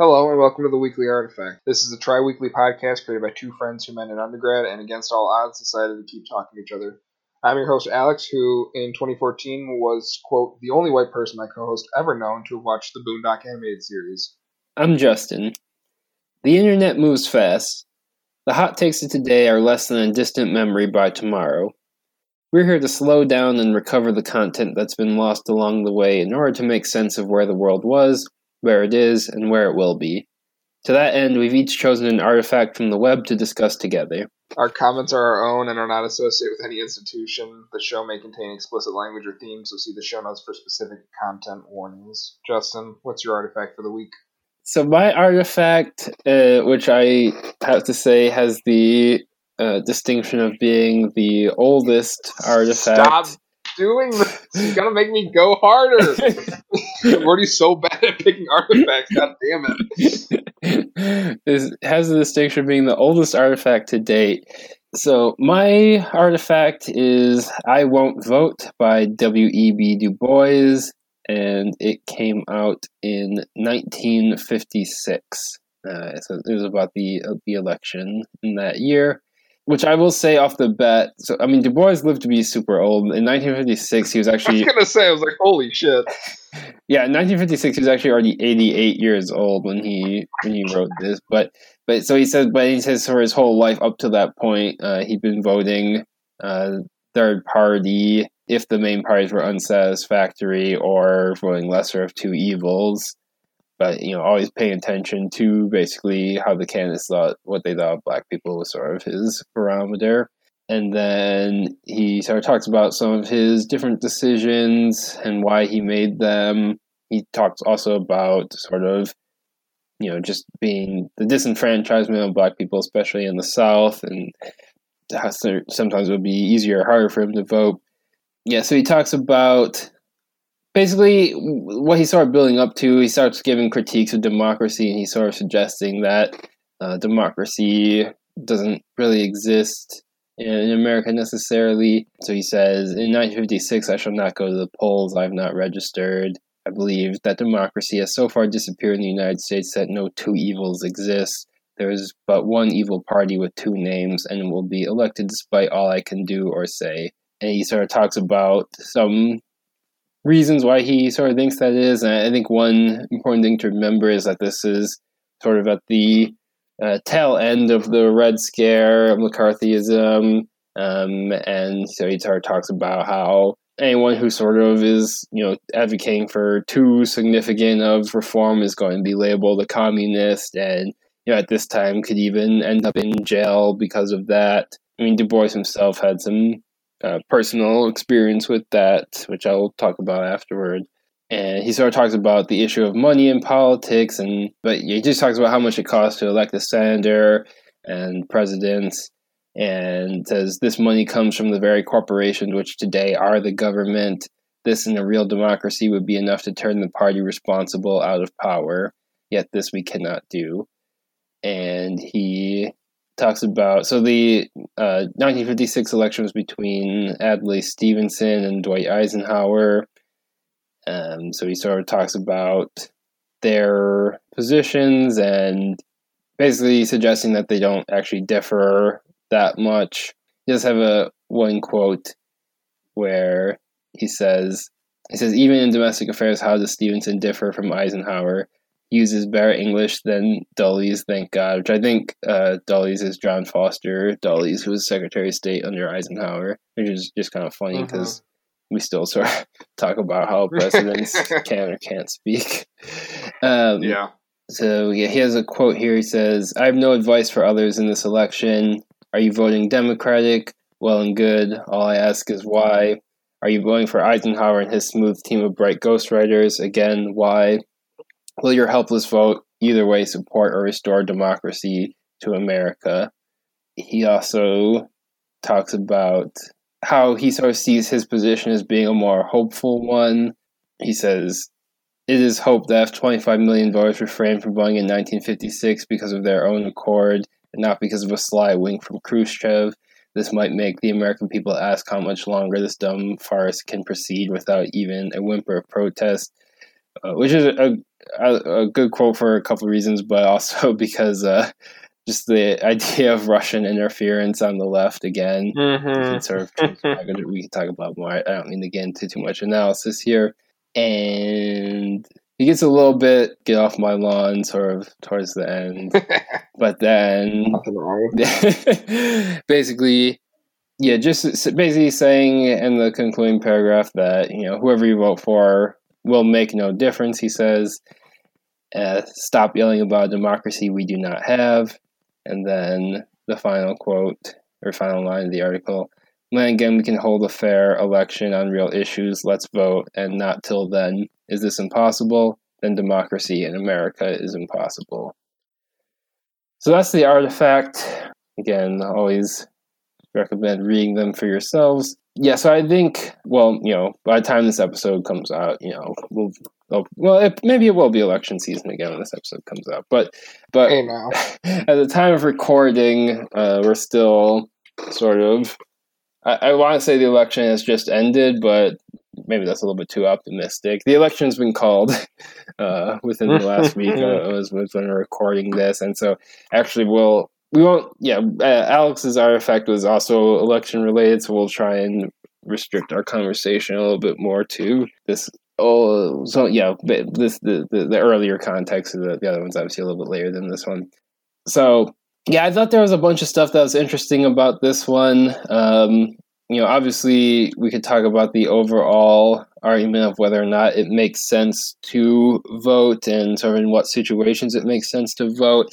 Hello and welcome to the Weekly Artifact. This is a tri weekly podcast created by two friends who met in undergrad and against all odds decided to keep talking to each other. I'm your host, Alex, who in 2014 was, quote, the only white person my co host ever known to have watched the Boondock animated series. I'm Justin. The internet moves fast. The hot takes of today are less than a distant memory by tomorrow. We're here to slow down and recover the content that's been lost along the way in order to make sense of where the world was where it is, and where it will be. To that end, we've each chosen an artifact from the web to discuss together. Our comments are our own and are not associated with any institution. The show may contain explicit language or themes, so see the show notes for specific content warnings. Justin, what's your artifact for the week? So my artifact, uh, which I have to say has the uh, distinction of being the oldest artifact. Stop doing this. You gotta make me go harder. I'm already so bad at picking artifacts. God damn it. this has the distinction of being the oldest artifact to date. So my artifact is "I Won't Vote" by W.E.B. Du Bois, and it came out in 1956. Uh, so it was about the uh, the election in that year which I will say off the bat. So I mean, Du Bois lived to be super old. In 1956, he was actually. I was gonna say, I was like, holy shit. Yeah, in 1956, he was actually already 88 years old when he when he wrote this. But but so he says, but he says for his whole life up to that point, uh, he'd been voting uh, third party if the main parties were unsatisfactory or voting lesser of two evils but you know, always paying attention to basically how the candidates thought what they thought black people was sort of his barometer. And then he sort of talks about some of his different decisions and why he made them. He talks also about sort of, you know, just being the disenfranchisement of black people, especially in the South, and how sometimes it would be easier or harder for him to vote. Yeah, so he talks about basically what he started building up to he starts giving critiques of democracy and he's sort of suggesting that uh, democracy doesn't really exist in america necessarily. So he says in 1956 i shall not go to the polls. I've not registered. I believe that democracy has so far disappeared in the united states that no two evils exist. There is but one evil party with two names and will be elected despite all i can do or say. And he sort of talks about some reasons why he sort of thinks that is. And I think one important thing to remember is that this is sort of at the uh, tail end of the Red Scare McCarthyism. Um, and so he sort of talks about how anyone who sort of is, you know, advocating for too significant of reform is going to be labeled a communist and, you know, at this time could even end up in jail because of that. I mean, Du Bois himself had some personal experience with that, which I will talk about afterward. And he sort of talks about the issue of money in politics, and but he just talks about how much it costs to elect a senator and presidents, and says this money comes from the very corporations which today are the government. This in a real democracy would be enough to turn the party responsible out of power. Yet this we cannot do. And he talks about so the uh, 1956 election was between Adlai Stevenson and Dwight Eisenhower. Um, so he sort of talks about their positions and basically suggesting that they don't actually differ that much. He does have a one quote where he says he says even in domestic affairs how does Stevenson differ from Eisenhower? Uses better English than Dulles, thank God, which I think uh, Dulles is John Foster Dulles, who was Secretary of State under Eisenhower, which is just kind of funny because uh-huh. we still sort of talk about how presidents can or can't speak. Um, yeah. So yeah, he has a quote here. He says, "I have no advice for others in this election. Are you voting Democratic? Well and good. All I ask is why." Are you voting for Eisenhower and his smooth team of bright ghostwriters? Again, why? Will your helpless vote either way support or restore democracy to America? He also talks about how he sort of sees his position as being a more hopeful one. He says, It is hoped that if 25 million voters refrained from voting in 1956 because of their own accord and not because of a sly wink from Khrushchev, this might make the American people ask how much longer this dumb farce can proceed without even a whimper of protest, uh, which is a, a, a good quote for a couple of reasons, but also because uh, just the idea of Russian interference on the left again. Mm-hmm. Sort of, we can talk about more. I don't mean to get into too much analysis here. And he gets a little bit get off my lawn sort of towards the end, but then basically, yeah, just basically saying in the concluding paragraph that you know whoever you vote for will make no difference. He says, uh, "Stop yelling about democracy we do not have." And then the final quote or final line of the article when again we can hold a fair election on real issues, let's vote, and not till then. Is this impossible? Then democracy in America is impossible. So that's the artifact. Again, always recommend reading them for yourselves. Yeah, so I think, well, you know, by the time this episode comes out, you know, we'll Oh, well, it, maybe it will be election season again when this episode comes out. But but hey at the time of recording, uh, we're still sort of. I, I want to say the election has just ended, but maybe that's a little bit too optimistic. The election's been called uh, within the last week. Uh, was, was when we're recording this, and so actually we'll we won't. Yeah, uh, Alex's artifact was also election related, so we'll try and restrict our conversation a little bit more to this Oh, so yeah, this the, the, the earlier context of the, the other one's obviously a little bit later than this one. So yeah, I thought there was a bunch of stuff that was interesting about this one. Um, you know, obviously we could talk about the overall argument of whether or not it makes sense to vote and sort of in what situations it makes sense to vote.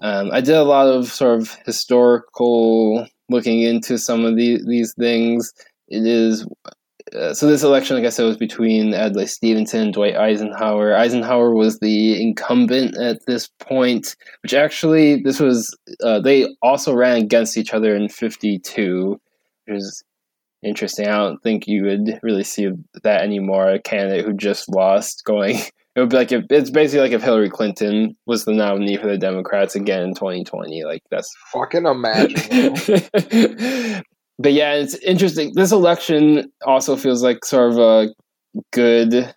Um, I did a lot of sort of historical looking into some of the, these things. It is uh, so this election, like I said, was between Adlai Stevenson and Dwight Eisenhower. Eisenhower was the incumbent at this point, which actually this was uh, they also ran against each other in '52, which is interesting. I don't think you would really see that anymore. A candidate who just lost going. It would be like if it's basically like if Hillary Clinton was the nominee for the Democrats again in 2020. Like that's fucking imagine. but yeah, it's interesting. This election also feels like sort of a good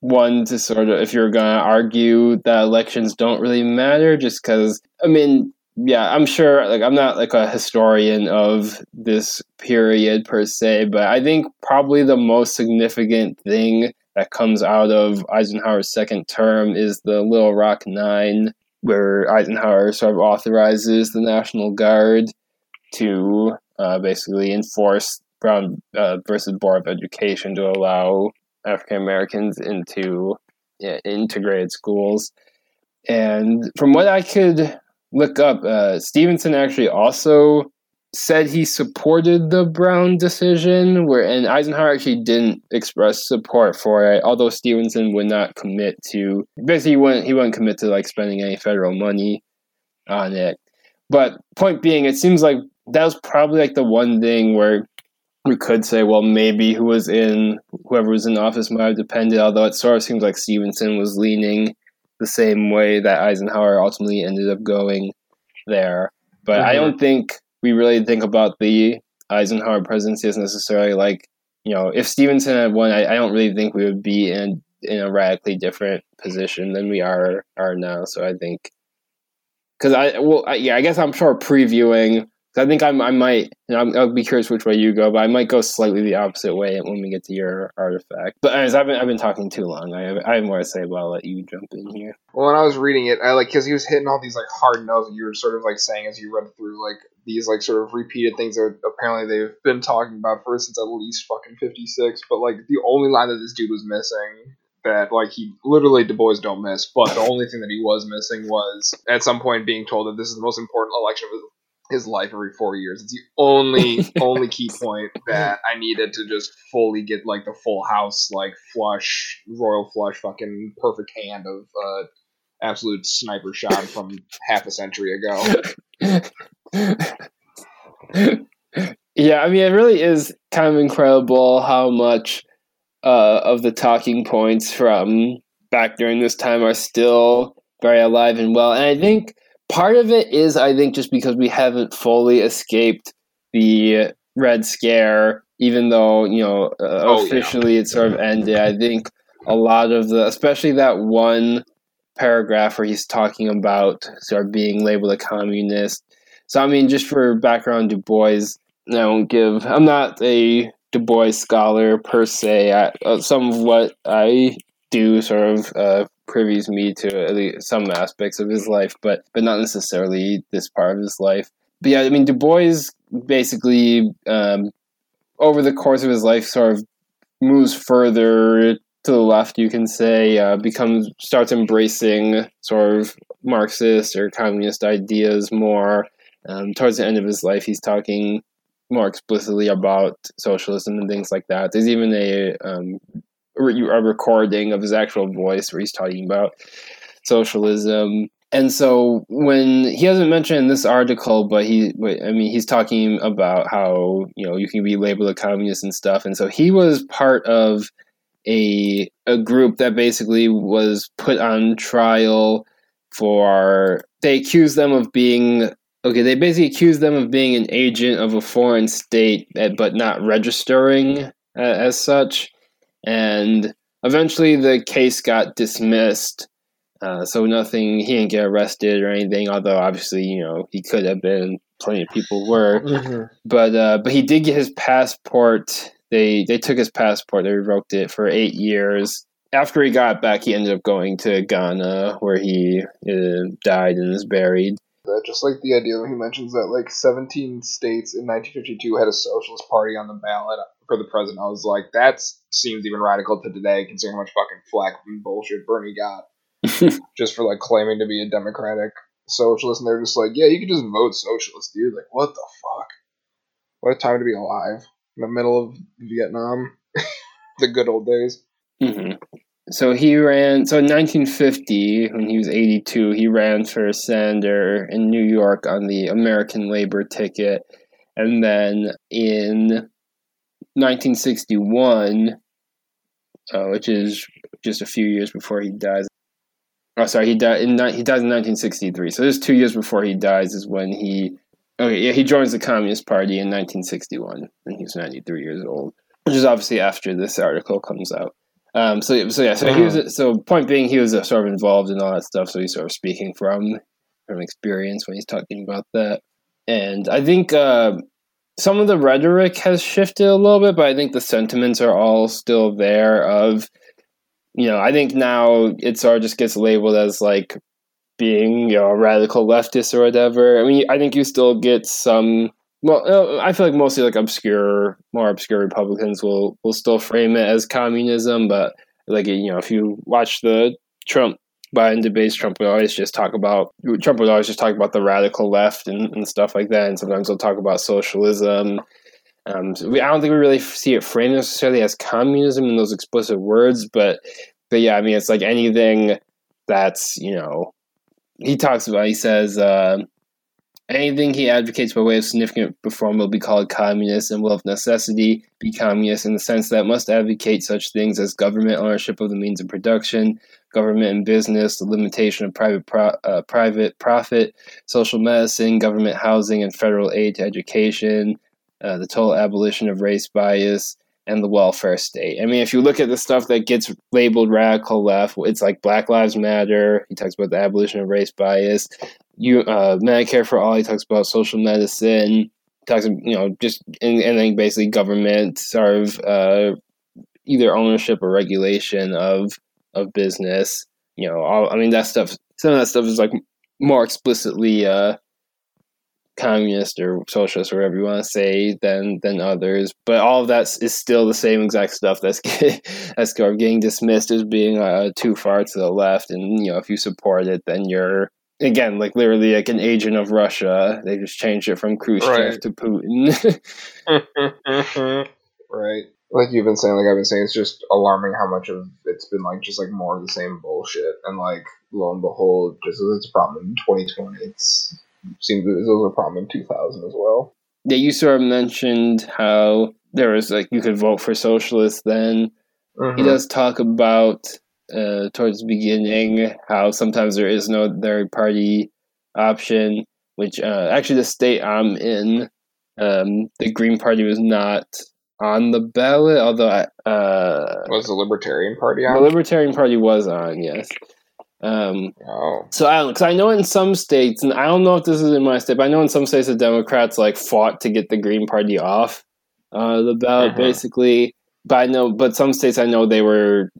one to sort of, if you're going to argue that elections don't really matter, just because, I mean, yeah, I'm sure, like, I'm not like a historian of this period per se, but I think probably the most significant thing that comes out of Eisenhower's second term is the Little Rock Nine, where Eisenhower sort of authorizes the National Guard to uh, basically enforce Brown uh, versus Board of Education to allow African Americans into yeah, integrated schools. And from what I could look up, uh, Stevenson actually also said he supported the Brown decision, where and Eisenhower actually didn't express support for it, although Stevenson would not commit to basically he wouldn't he wouldn't commit to like spending any federal money on it. But point being, it seems like that was probably like the one thing where we could say, well, maybe who was in whoever was in office might have depended. Although it sort of seems like Stevenson was leaning the same way that Eisenhower ultimately ended up going there. But mm-hmm. I don't think we really think about the Eisenhower presidency as necessarily like you know if Stevenson had won, I, I don't really think we would be in in a radically different position than we are are now. So I think because I well I, yeah I guess I'm sure previewing I think I'm, I might, you know, I'll be curious which way you go, but I might go slightly the opposite way when we get to your artifact. But anyways, I've been, I've been talking too long. I have, I have more to say, but I'll let you jump in here. Well, when I was reading it, I like because he was hitting all these like hard notes that you were sort of like saying as you read through like these like sort of repeated things that apparently they've been talking about for since at least fucking fifty six. But like the only line that this dude was missing that like he literally Du Bois don't miss, but the only thing that he was missing was at some point being told that this is the most important election of his life every four years. It's the only only key point that I needed to just fully get like the full house like flush royal flush fucking perfect hand of uh absolute sniper shot from half a century ago. yeah, I mean it really is kind of incredible how much uh, of the talking points from back during this time are still very alive and well. And I think part of it is I think just because we haven't fully escaped the Red Scare, even though you know uh, oh, officially yeah. it sort of ended. I think a lot of the, especially that one paragraph where he's talking about sort of being labeled a communist. So I mean, just for background, Du Bois. I don't give. I'm not a Du Bois scholar per se. I, uh, some of what I do sort of uh, privies me to at least some aspects of his life, but but not necessarily this part of his life. But yeah, I mean, Du Bois basically um, over the course of his life sort of moves further to the left, you can say, uh, becomes starts embracing sort of Marxist or communist ideas more. Um, towards the end of his life, he's talking more explicitly about socialism and things like that. There's even a um, a recording of his actual voice where he's talking about socialism. And so when he hasn't mentioned in this article, but he, I mean, he's talking about how you know you can be labeled a communist and stuff. And so he was part of a a group that basically was put on trial for they accused them of being okay they basically accused them of being an agent of a foreign state but not registering uh, as such and eventually the case got dismissed uh, so nothing he didn't get arrested or anything although obviously you know he could have been plenty of people were mm-hmm. but uh, but he did get his passport they they took his passport. They revoked it for eight years. After he got back, he ended up going to Ghana, where he uh, died and is buried. Just like the idea that he mentions that like 17 states in 1952 had a socialist party on the ballot for the president. I was like, that seems even radical to today, considering how much fucking flack and bullshit Bernie got just for like claiming to be a democratic socialist. And they're just like, yeah, you can just vote socialist, dude. Like, what the fuck? What a time to be alive in the middle of Vietnam, the good old days. Mm-hmm. So he ran. So in 1950, when he was 82, he ran for a senator in New York on the American labor ticket, and then in 1961, uh, which is just a few years before he dies. Oh, sorry, he died in he dies in 1963. So this two years before he dies is when he Okay, yeah, he joins the Communist Party in 1961, and he's 93 years old, which is obviously after this article comes out. Um, so, so yeah, so he was. Uh-huh. So, point being, he was uh, sort of involved in all that stuff. So he's sort of speaking from from experience when he's talking about that. And I think uh, some of the rhetoric has shifted a little bit, but I think the sentiments are all still there. Of you know, I think now it sort of just gets labeled as like being you know a radical leftist or whatever. I mean, I think you still get some. Well, uh, I feel like mostly like obscure, more obscure Republicans will will still frame it as communism, but like you know, if you watch the Trump Biden debates, Trump would always just talk about Trump would always just talk about the radical left and, and stuff like that, and sometimes he'll talk about socialism. Um, so we, I don't think we really see it framed necessarily as communism in those explicit words, but but yeah, I mean, it's like anything that's you know he talks about, he says, uh, anything he advocates by way of significant reform will be called communist and will of necessity be communist in the sense that must advocate such things as government ownership of the means of production, government and business, the limitation of private pro- uh, private profit, social medicine, government housing, and federal aid to education, uh, the total abolition of race bias, and the welfare state. I mean, if you look at the stuff that gets labeled radical left, it's like Black Lives Matter. He talks about the abolition of race bias. You uh, Medicare for all. He talks about social medicine. Talks, you know, just and, and then basically government sort of uh, either ownership or regulation of of business. You know, all, I mean that stuff. Some of that stuff is like more explicitly uh, communist or socialist or whatever you want to say than than others but all of that is still the same exact stuff that's that's getting dismissed as being uh, too far to the left and you know if you support it then you're again like literally like an agent of russia they just changed it from khrushchev right. to putin right like you've been saying like i've been saying it's just alarming how much of it's been like just like more of the same bullshit and like lo and behold just as it's a problem in 2020 it's seems it was a problem in 2000 as well. Yeah, you sort of mentioned how there was like you could vote for socialists then. Mm-hmm. He does talk about uh, towards the beginning how sometimes there is no third party option, which uh, actually the state I'm in, um, the Green Party was not on the ballot, although uh, was the Libertarian Party on? The Libertarian Party was on, yes. Um, oh. So I because I know in some states, and I don't know if this is in my state, but I know in some states the Democrats like fought to get the Green Party off uh, the ballot, Mhm. basically. But I know, but some states I know they were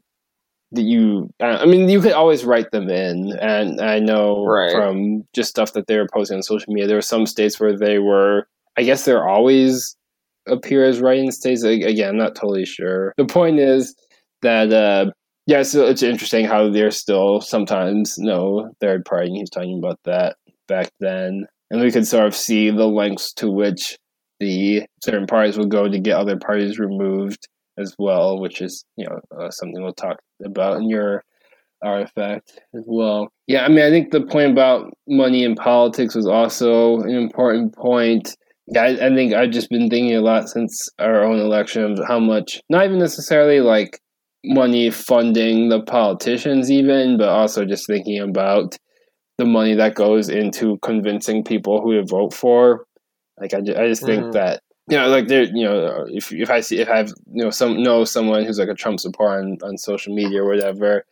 that you. I mean, you could always write them in, and I know Right. from just stuff that they were posting on social media, there were some states where they were. I guess they're always appear as writing states. Again, not totally sure. The point is that uh, yeah, so it's interesting how there's still sometimes no third party. He's talking about that back then, and we could sort of see the lengths to which the certain parties will go to get other parties removed as well, which is you know uh, something we'll talk about in your artifact as well. Yeah, I mean, I think the point about money in politics was also an important point. Yeah, I, I think I've just been thinking a lot since our own election of how much, not even necessarily like money funding the politicians, even, but also just thinking about the money that goes into convincing people who to vote for. Like, I, ju- I just think Mhm. that you know, like there, you know, if if I see if I have you know some know someone who's like a Trump supporter on, on social media or whatever,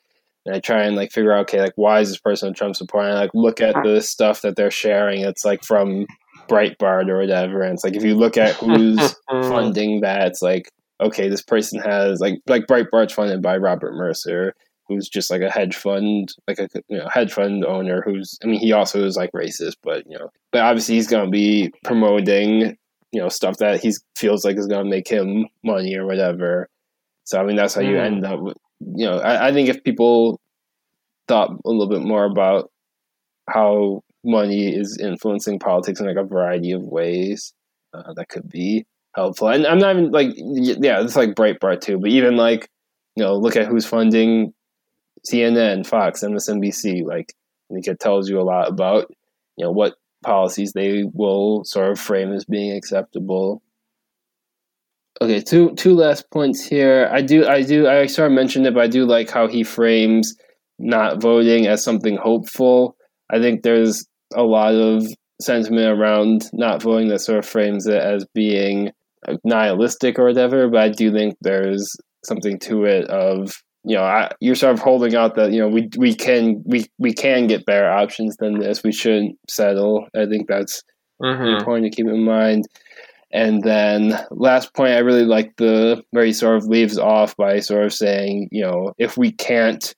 and I try and like figure out okay, like why is this person a Trump supporter? And I like look at the stuff that they're sharing. It's like from Breitbart or whatever, and it's like if you look at who's funding that, it's like okay, this person has like like Breitbart's funded by Robert Mercer, who's just like a hedge fund, like a you know hedge fund owner. Who's I mean, he also is like racist, but you know, but obviously he's gonna be promoting you know stuff that he feels like is gonna make him money or whatever. So I mean, that's how you Mm. end up with you know. I, I think if people thought a little bit more about how money is influencing politics in like a variety of ways, uh, that could be helpful. And I'm not even like, yeah, it's like Breitbart too, but even like, you know, look at who's funding CNN, Fox, MSNBC. Like, I think it tells you a lot about, you know, what policies they will sort of frame as being acceptable. Okay, two two last points here. I do I do I sort of mentioned it, but I do like how he frames not voting as something hopeful. I think there's a lot of sentiment around not voting that sort of frames it as being nihilistic or whatever, but I do think there's something to it of you know I, you're sort of holding out that you know we we can we we can get better options than this. We shouldn't settle. I think that's Mhm. important to keep in mind. And then last point, I really like the where he sort of leaves off by sort of saying, you know, if we can't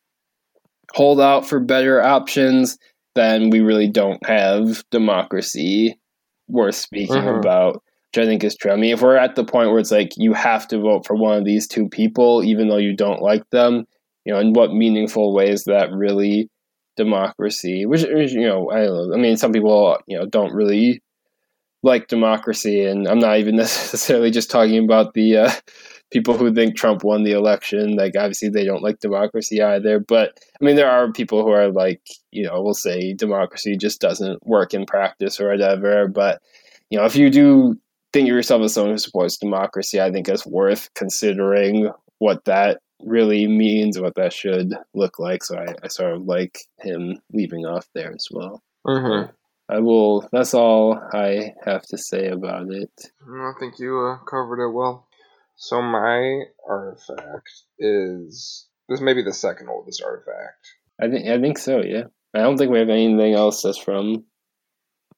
hold out for better options, then we really don't have democracy worth speaking Mhm. about, which I think is true. I mean, if we're at the point where it's like you have to vote for one of these two people, even though you don't like them, you know, in what meaningful way is that really democracy? Which, you know, I don't know. I mean, some people, you know, don't really like democracy, and I'm not even necessarily just talking about the uh, people who think Trump won the election. Like, obviously, they don't like democracy either. But I mean, there are people who are like, you know, we'll say democracy just doesn't work in practice or whatever. But you know, if you do think of yourself as someone who supports democracy, I think it's worth considering what that really means, what that should look like. So I, I sort of like him leaving off there as well. Mhm. I will. That's all I have to say about it. I think you uh, covered it well. So my artifact is this may be the second oldest artifact. I think. I think so. Yeah. I don't think we have anything else that's from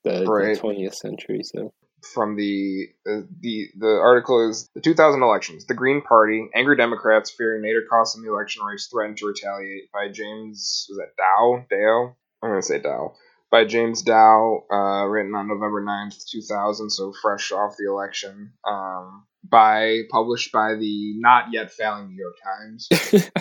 the Right. twentieth century. So from the uh, the the article is the 2000 elections. The Green Party, angry Democrats fearing Nader cost in the election race, threatened to retaliate. By James was that Dao Dao? I'm gonna say Dao. By James Dao, uh, written on November 9th, 2000, so fresh off the election. Um, by published by the not yet failing New York Times.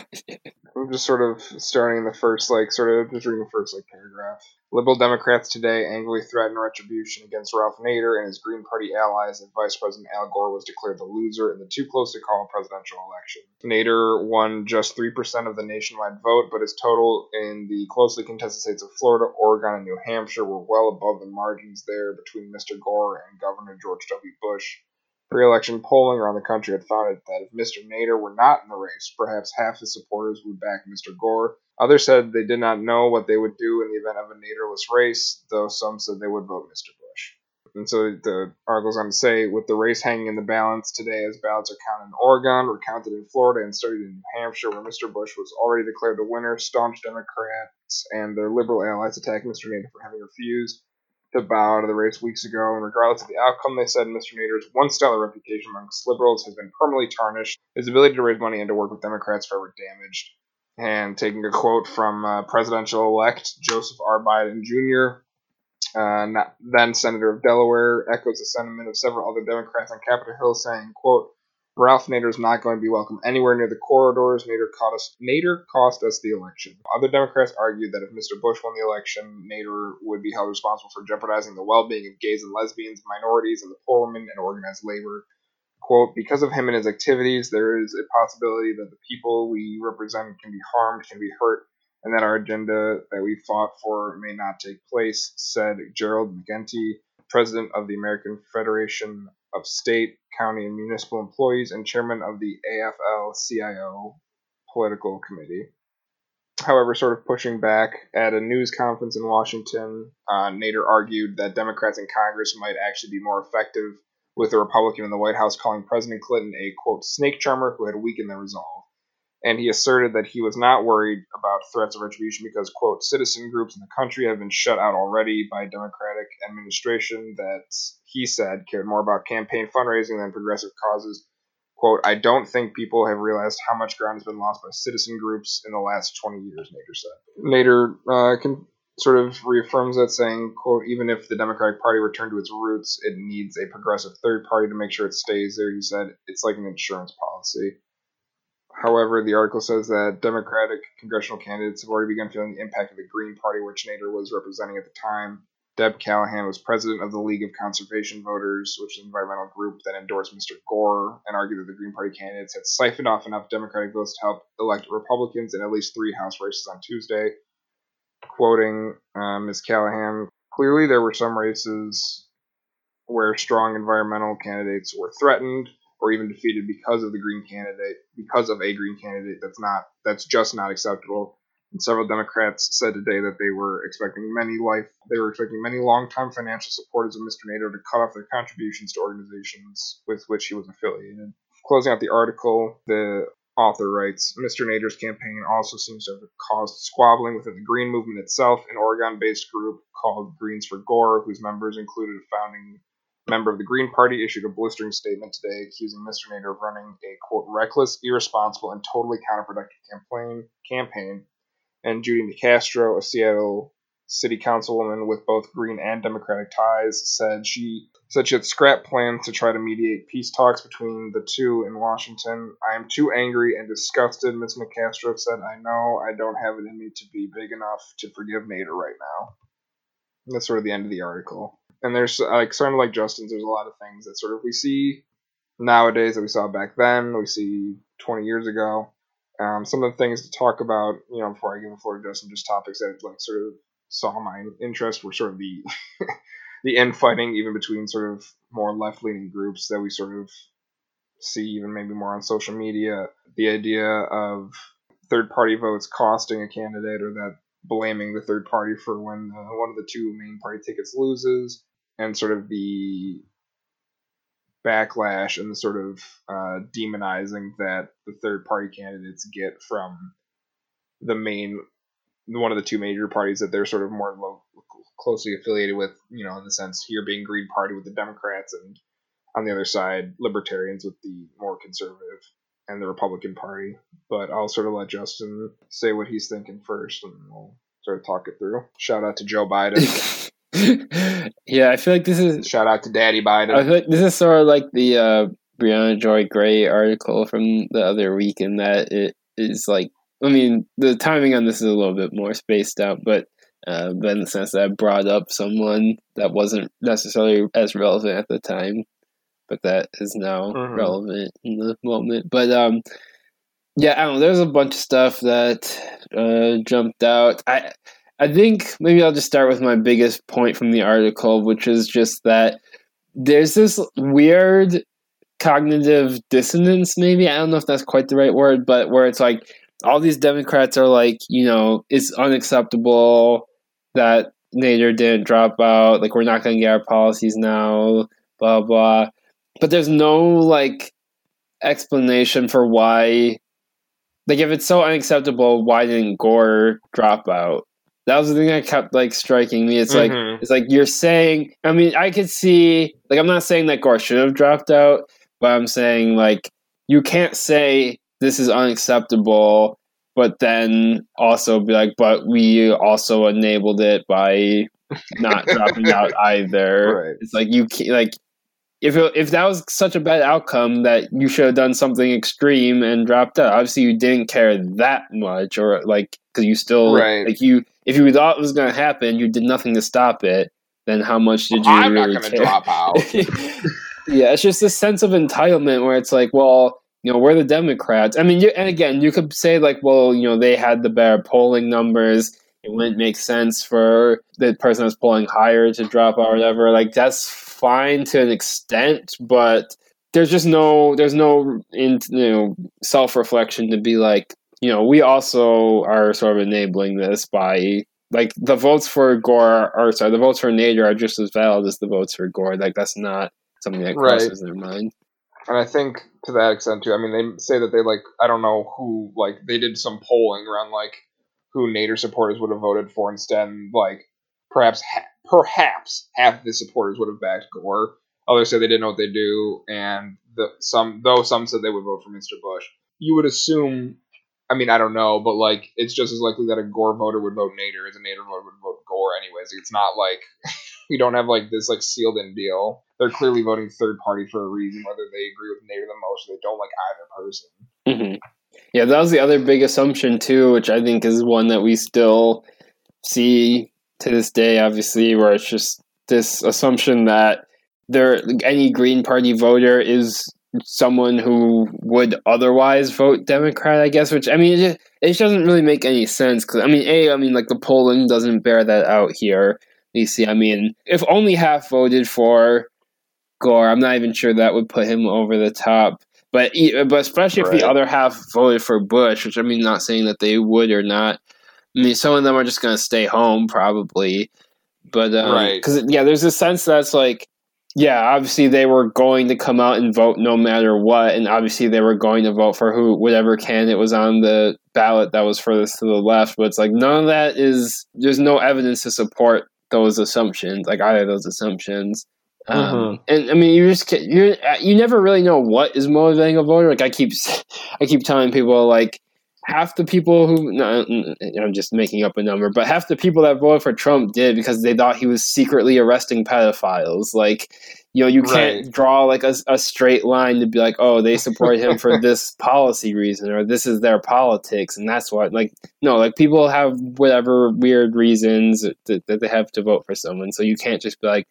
I'm just sort of starting the first, like, sort of just reading the first, like, paragraph. Liberal Democrats today angrily threaten retribution against Ralph Nader and his Green Party allies if Vice President Al Gore was declared the loser in the too close to call presidential election. Nader won just 3% of the nationwide vote, but his total in the closely contested states of Florida, Oregon, and New Hampshire were well above the margins there between Mr. Gore and Governor George W. Bush. Pre-election polling around the country had found that if Mr. Nader were not in the race, perhaps half his supporters would back Mr. Gore. Others said they did not know what they would do in the event of a Naderless race, though some said they would vote Mr. Bush. And so the article goes on to say, with the race hanging in the balance today as ballots are counted in Oregon, recounted in Florida, and studied in New Hampshire, where Mr. Bush was already declared the winner, staunch Democrats and their liberal allies attacked Mr. Nader for having refused to bow out of the race weeks ago, and regardless of the outcome, they said Mr. Nader's one stellar reputation amongst liberals has been permanently tarnished. His ability to raise money and to work with Democrats forever damaged. And taking a quote from uh, presidential elect Joseph R. Biden Jr., uh, then Senator of Delaware, echoes the sentiment of several other Democrats on Capitol Hill, saying, quote, Ralph Nader is not going to be welcome anywhere near the corridors. Nader, us, Nader cost us the election. Other Democrats argued that if Mr. Bush won the election, Nader would be held responsible for jeopardizing the well being of gays and lesbians, minorities, and the poor women and organized labor. Quote, because of him and his activities, there is a possibility that the people we represent can be harmed, can be hurt, and that our agenda that we fought for may not take place, said Gerald McEntee, president of the American Federation of State, County, and Municipal Employees, and chairman of the AFL CIO Political Committee. However, sort of pushing back at a news conference in Washington, uh, Nader argued that Democrats in Congress might actually be more effective with a Republican in the White House calling President Clinton a, quote, snake charmer who had weakened their resolve and he asserted that he was not worried about threats of retribution because, quote, citizen groups in the country have been shut out already by a Democratic administration that he said cared more about campaign fundraising than progressive causes. Quote, I don't think people have realized how much ground has been lost by citizen groups in the last 20 years, Nader said. Nader uh, can, sort of reaffirms that, saying, quote, even if the Democratic Party returned to its roots, it needs a progressive third party to make sure it stays there. He said, it's like an insurance policy. However, the article says that Democratic congressional candidates have already begun feeling the impact of the Green Party, which Nader was representing at the time. Deb Callahan was president of the League of Conservation Voters, which is an environmental group that endorsed Mr. Gore and argued that the Green Party candidates had siphoned off enough Democratic votes to help elect Republicans in at least three House races on Tuesday. Quoting uh, Ms. Callahan, clearly there were some races where strong environmental candidates were threatened or even defeated because of the green candidate, because of a green candidate that's not that's just not acceptable. And several Democrats said today that they were expecting many life they were expecting many longtime financial supporters of Mr. Nader to cut off their contributions to organizations with which he was affiliated. Closing out the article, the author writes Mr. Nader's campaign also seems to have caused squabbling within the Green movement itself, an Oregon based group called Greens for Gore, whose members included a founding member of the Green Party issued a blistering statement today accusing Mr. Nader of running a quote reckless, irresponsible, and totally counterproductive campaign campaign. And Judy Nicastro, a Seattle city councilwoman with both Green and Democratic ties, said she said she had scrapped plans to try to mediate peace talks between the two in Washington. I am too angry and disgusted, Ms. Nicastro said. I know I don't have it in me to be big enough to forgive Nader right now. And that's sort of the end of the article and there's like sort of like Justin's. There's a lot of things that sort of we see nowadays that we saw back then. We see 20 years ago. Um, some of the things to talk about, you know, before I give the floor to Justin, just topics that like sort of saw my interest were sort of the the infighting even between sort of more left leaning groups that we sort of see even maybe more on social media. The idea of third party votes costing a candidate or that blaming the third party for when uh, one of the two main party tickets loses, and sort of the backlash and the sort of uh, demonizing that the third party candidates get from the main one of the two major parties that they're sort of more lo- closely affiliated with, you know, in the sense here being Green Party with the Democrats and on the other side Libertarians with the more conservative and the Republican Party. But I'll sort of let Justin say what he's thinking first, and we'll sort of talk it through. Shout out to Joe Biden. yeah, I feel like this is shout out to Daddy Biden. I feel like this is sort of like the uh, Briahna Joy Gray article from the other week, in that it is like, I mean, the timing on this is a little bit more spaced out, but uh, but in the sense that I brought up someone that wasn't necessarily as relevant at the time, but that is now mm-hmm. relevant in the moment. But um, yeah, I don't know. There's a bunch of stuff that uh, jumped out. I I think maybe I'll just start with my biggest point from the article, which is just that there's this weird cognitive dissonance. Maybe I don't know if that's quite the right word, but where it's like all these Democrats are like, you know, it's unacceptable that Nader didn't drop out. Like we're not going to get our policies now. Blah blah but there's no like explanation for why like if it's so unacceptable why didn't gore drop out that was the thing that kept like striking me. It's like Mhm. it's like you're saying. I mean, I could see like I'm not saying that Gore should have dropped out, but I'm saying like you can't say this is unacceptable, but then also be like, but we also enabled it by not dropping out either. Right. It's like you can't like if it, if that was such a bad outcome that you should have done something extreme and dropped out. Obviously, you didn't care that much, or like because you still Right. like you if you thought it was going to happen, you did nothing to stop it. Then how much did you I'm really not going to drop out. yeah, it's just this sense of entitlement where it's like, well, you know, we're the Democrats. I mean, you, and again, you could say like, well, you know, they had the better polling numbers. It wouldn't make sense for the person that's polling higher to drop out or whatever. Like that's fine to an extent, but there's just no there's no in you know self reflection to be like, you know, we also are sort of enabling this by like the votes for Gore or sorry, the votes for Nader are just as valid as the votes for Gore. Like that's not something that Right. crosses their mind. And I think to that extent too. I mean, they say that they like I don't know who like they did some polling around like who Nader supporters would have voted for instead. And, like perhaps ha- perhaps half of the supporters would have backed Gore. Others said they didn't know what they do, and the, some though some said they would vote for Mr. Bush. You would assume. I mean, I don't know, but like it's just as likely that a Gore voter would vote Nader as a Nader voter would vote Gore. Anyways, it's not like we don't have like this like sealed in deal. They're clearly voting third party for a reason, whether they agree with Nader the most or they don't like either person. hmm Yeah, that was the other big assumption too, which I think is one that we still see to this day. Obviously, where it's just this assumption that there any Green Party voter is someone who would otherwise vote Democrat. I guess, which I mean, it just, it just doesn't really make any sense. Because I mean, a I mean, like the polling doesn't bear that out here. You see, I mean, if only half voted for Gore, I'm not even sure that would put him over the top. But but especially if the other half voted for Bush, which I mean, not saying that they would or not. I mean, some of them are just going to stay home probably. But um, Right. because yeah, there's a sense that's like, yeah, obviously they were going to come out and vote no matter what, and obviously they were going to vote for who whatever candidate was on the ballot that was furthest to the left. But it's like none of that is. There's no evidence to support those assumptions, like either of those assumptions. Um, Mhm. and I mean, you just ca- you you never really know what is motivating a voter. Like I keep I keep telling people, like half the people who no, I'm just making up a number, but half the people that voted for Trump did because they thought he was secretly arresting pedophiles. Like you know, you can't Right. draw like a, a straight line to be like, oh, they support him for this policy reason or this is their politics, and that's what like no, like people have whatever weird reasons that, that they have to vote for someone, so you can't just be like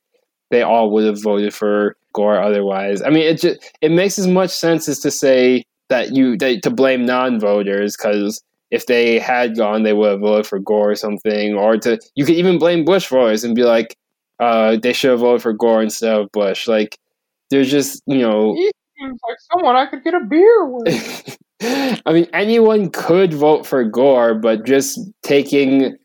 they all would have voted for Gore otherwise. I mean, it just it makes as much sense as to say that you to blame non-voters because if they had gone, they would have voted for Gore or something, or to you could even blame Bush voters and be like, uh, they should have voted for Gore instead of Bush. Like, there's just you know. He seems like someone I could get a beer with. I mean, anyone could vote for Gore, but just taking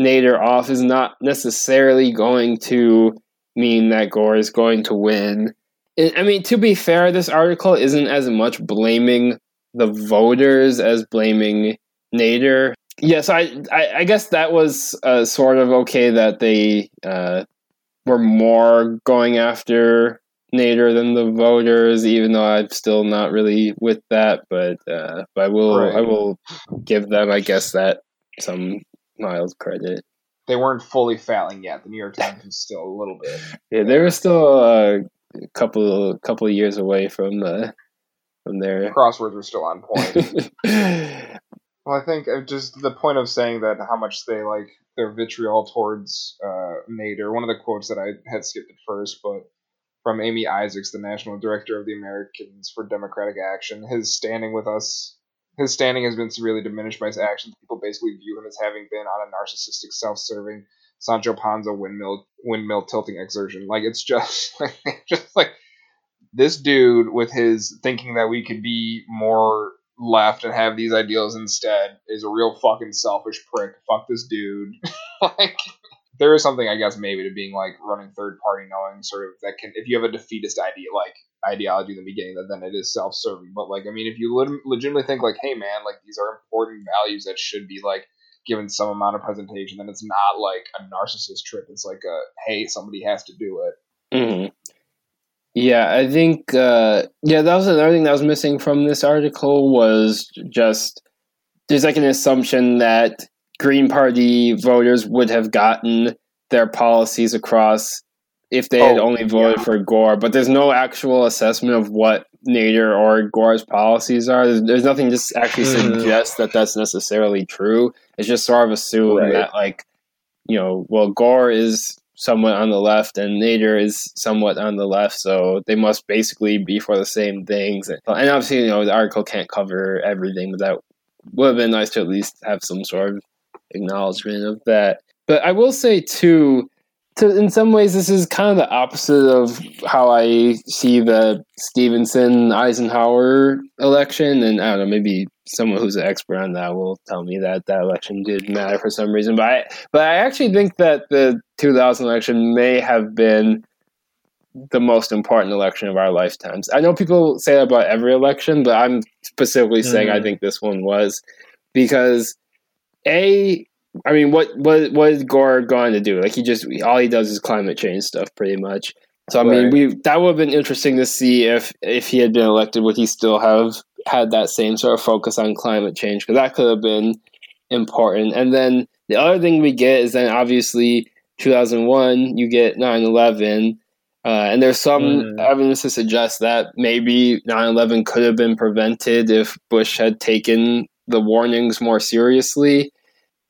Nader off is not necessarily going to mean that Gore is going to win. I mean, to be fair, this article isn't as much blaming the voters as blaming Nader. Yes, I, I, I guess that was uh, sort of okay that they uh, were more going after Nader than the voters, even though I'm still not really with that. But uh, but I will Right. I will give them, I guess, that some mild credit. They weren't fully failing yet. The New York Times was still a little bit. Yeah, they were still uh, a couple couple of years away from uh, from their. Crosswords were still on point. Well, I think uh, just the point of saying that how much they like their vitriol towards uh, Nader. One of the quotes that I had skipped at first, but from Amy Isaacs, the national director of the Americans for Democratic Action, his standing with us, his standing has been severely diminished by his actions. People basically view him as having been on a narcissistic, self-serving Sancho Panza windmill windmill tilting exertion. Like it's just just like this dude with his thinking that we could be more left and have these ideals instead is a real fucking selfish prick. Fuck this dude. like there is something I guess maybe to being like running third party knowing sort of that can if you have a defeatist idea like ideology in the beginning that then it is self serving. But like I mean if you leg- legitimately think like hey man like these are important values that should be like given some amount of presentation, then it's not like a narcissist trip. It's like a hey, somebody has to do it. Mm-hmm. Yeah, I think uh, yeah, that was another thing that was missing from this article was just there's like an assumption that Green Party voters would have gotten their policies across if they had oh, only voted yeah. for Gore, but there's no actual assessment of what Nader or Gore's policies are. There's, there's nothing to actually mm-hmm. that that's necessarily true. It's just sort of assumed right. that, like, you know, well, Gore is somewhat on the left and Nader is somewhat on the left, so they must basically be for the same things. And obviously, you know, the article can't cover everything, but that would have been nice to at least have some sort of acknowledgement of that. But I will say too, to, in some ways, this is kind of the opposite of how I see the Stevenson Eisenhower election. And I don't know, maybe someone who's an expert on that will tell me that that election did matter for some reason. But I, but I actually think that the 2000 election may have been the most important election of our lifetimes. I know people say that about every election, but I'm specifically saying mm-hmm. I think this one was because a I mean, what what what is Gore going to do? Like he just all he does is climate change stuff, pretty much. So I right. mean, we that would have been interesting to see if if he had been elected, would he still have had that same sort of focus on climate change? Because that could have been important. And then the other thing we get is then obviously 2001, you get 9/11. Uh, and there's some mm. evidence to suggest that maybe 9 11 could have been prevented if Bush had taken the warnings more seriously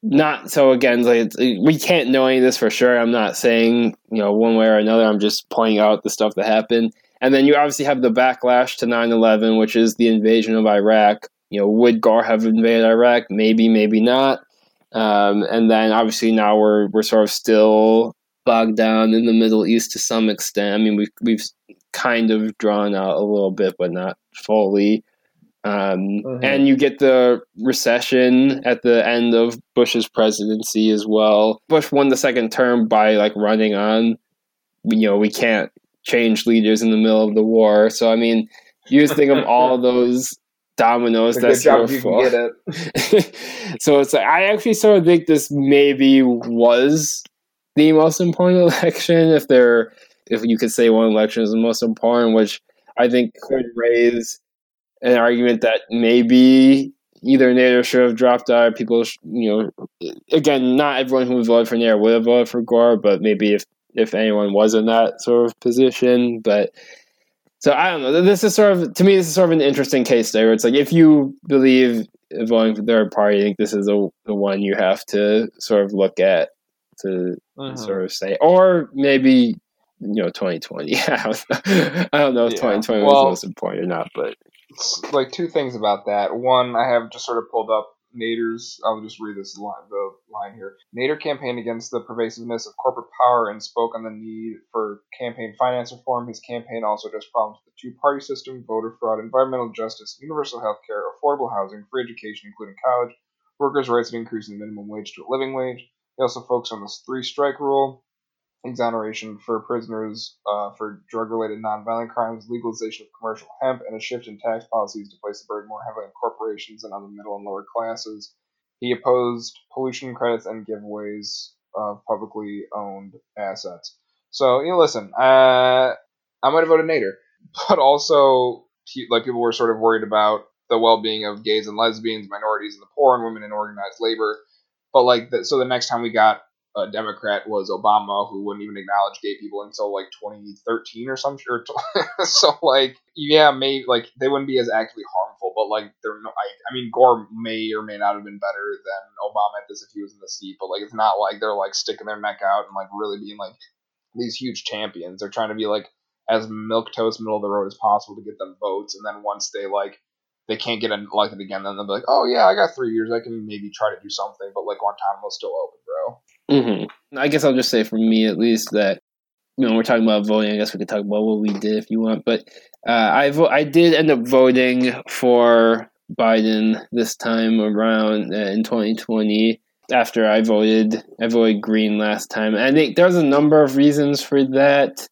not so again like we can't know any of this for sure. I'm not saying you know one way or another. I'm just pointing out the stuff that happened. And then you obviously have the backlash to 9-11 which is the invasion of iraq. You know would Gore have invaded iraq? Maybe maybe not. Um, and then obviously now we're we're sort of still bogged down in the middle east to some extent. I mean we've we've kind of drawn out a little bit but not fully um, mm-hmm. And you get the recession at the end of Bush's presidency as well. Bush won the second term by like running on, you know, we can't change leaders in the middle of the war. So I mean, you just think of all those dominoes that sort of fall. It. so it's like I actually sort of think this maybe was the most important election, if there, if you could say one election is the most important, which I think could raise an argument that maybe either Nader should have dropped out. People, you know, again, not everyone who voted for Nader would have voted for Gore, but maybe if if anyone was in that sort of position, but. So I don't know. This is sort of to me. This is sort of an interesting case study. Where it's like if you believe voting for third party, I think this is the the one you have to sort of look at to mm-hmm. sort of say, or maybe you know, twenty twenty. I don't know if twenty twenty was most important or not, but like two things about that. One, I have just sort of pulled up Nader's. I'll just read this line, the line here. Nader campaigned against the pervasiveness of corporate power and spoke on the need for campaign finance reform. His campaign also addressed problems with the two-party system, voter fraud, environmental justice, universal health care, affordable housing, free education, including college, workers' rights, and increasing the minimum wage to a living wage. He also focused on this three-strike rule, exoneration for prisoners uh, for drug related nonviolent crimes, legalization of commercial hemp, and a shift in tax policies to place the burden more heavily on corporations and on the middle and lower classes. He opposed pollution credits and giveaways of publicly owned assets. So, you know, listen, uh, I might have voted Nader, but also, like, people were sort of worried about the well being of gays and lesbians, minorities, and the poor, and women in organized labor. But, like, the, so the next time we got a Democrat was Obama, who wouldn't even acknowledge gay people until like 2013 or something. so like, yeah, maybe like they wouldn't be as actively harmful, but like they're no. I, I mean, Gore may or may not have been better than Obama at this if he was in the seat, but like it's not like they're like sticking their neck out and like really being like these huge champions. They're trying to be like as milk toast middle of the road as possible to get them votes, and then once they like they can't get elected again, then they'll be like, oh yeah, I got three years, I can maybe try to do something, but like Guantanamo's still open. Mm-hmm. I guess I'll just say for me at least that you know we're talking about voting. I guess we could talk about what we did if you want, but uh, I vo- I did end up voting for Biden this time around uh, in 2020. After I voted, I voted Green last time. I think there's a number of reasons for that.